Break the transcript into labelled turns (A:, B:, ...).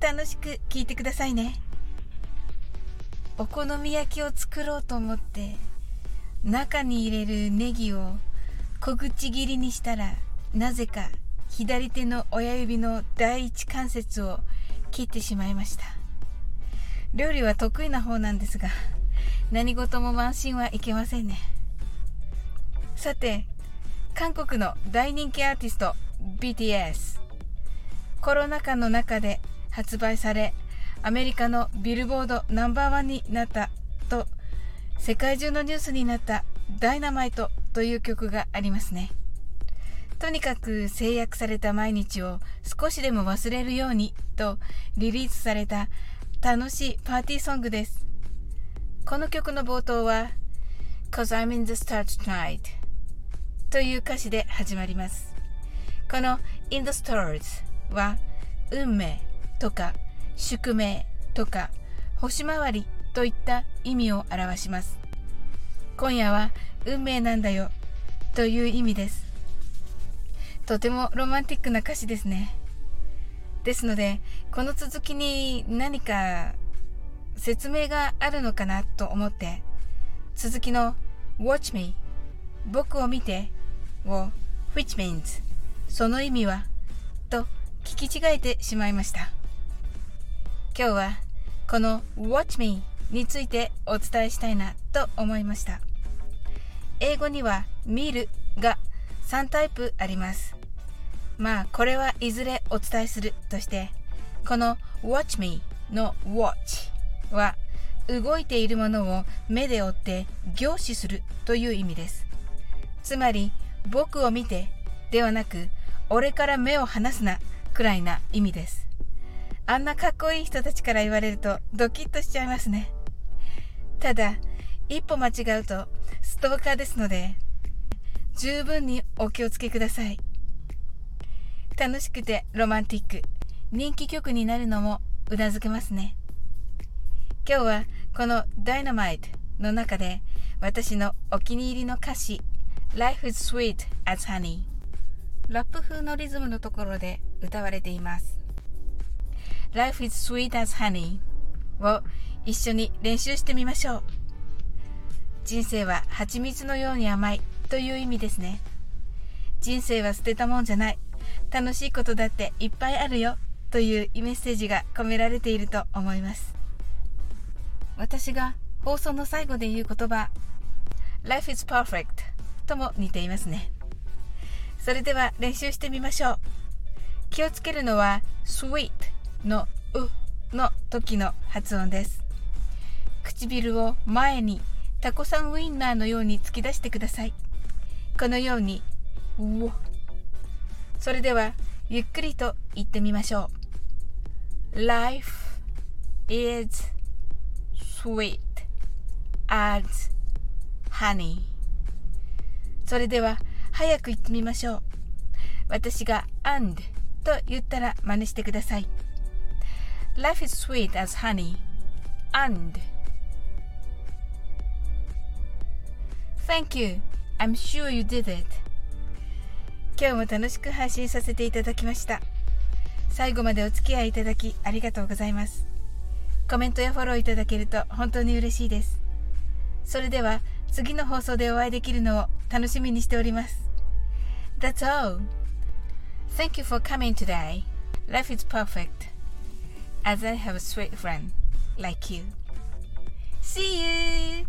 A: 楽しく聞いてくださいね。お好み焼きを作ろうと思って中に入れるネギを小口切りにしたらなぜか左手の親指の第一関節を切ってしまいました。料理は得意な方なんですが何事も慢心はいけませんね。さて韓国の大人気アーティスト BTS コロナ禍の中で発売されアメリカのビルボードナンバーワンになったと世界中のニュースになったダイナマイトという曲がありますね。とにかく制約された毎日を少しでも忘れるようにとリリースされた楽しいパーティーソングです。この曲の冒頭は Cause I'm in the star tonight という歌詞で始まります。この In the stars は運命とか宿命とか星回りといった意味を表します。今夜は運命なんだよという意味です。とてもロマンティックな歌詞ですね。ですので、この続きに何か説明があるのかなと思って、続きの Watch me 僕を見てを which means その意味はと聞き違えてしまいました。今日はこの Watch me についてお伝えしたいなと思いました。英語には見るが3タイプあります。まあこれはいずれお伝えするとしてこの watch me の watch は動いているものを目で追って凝視するという意味です。つまり僕を見てではなく俺から目を離すなくらいな意味です。あんなかっこいい人たちから言われるとドキッとしちゃいますね。ただ、一歩間違うとストーカーですので、十分にお気をつけください。楽しくてロマンティック、人気曲になるのもうなずけますね。今日はこの Dynamite の中で私のお気に入りの歌詞 Life is sweet as honey ラップ風のリズムのところで歌われています。Life is sweet as honey を一緒に練習してみましょう。人生は蜂蜜のように甘いという意味ですね。人生は捨てたもんじゃない。楽しいことだっていっぱいあるよというメッセージが込められていると思います。私が放送の最後で言う言葉 Life is perfect とも似ていますね。それでは練習してみましょう。気をつけるのは sweet のうの時の発音です。唇を前にタコさんウインナーのように突き出してください。このように、うお。それでは、ゆっくりと言ってみましょう。Life is sweet as honey それでは、早く言ってみましょう。私が and と言ったら真似してください。Life is sweet as honey and Thank you. I'm sure you did it. 今日も楽しく配信させていただきました。最後までお付き合いいただきありがとうございます。コメントやフォローいただけると本当に嬉しいです。それでは次の放送でお会いできるのを楽しみにしております。That's all. Thank you for coming today. Life is perfect. As I have a sweet friend like you. See you!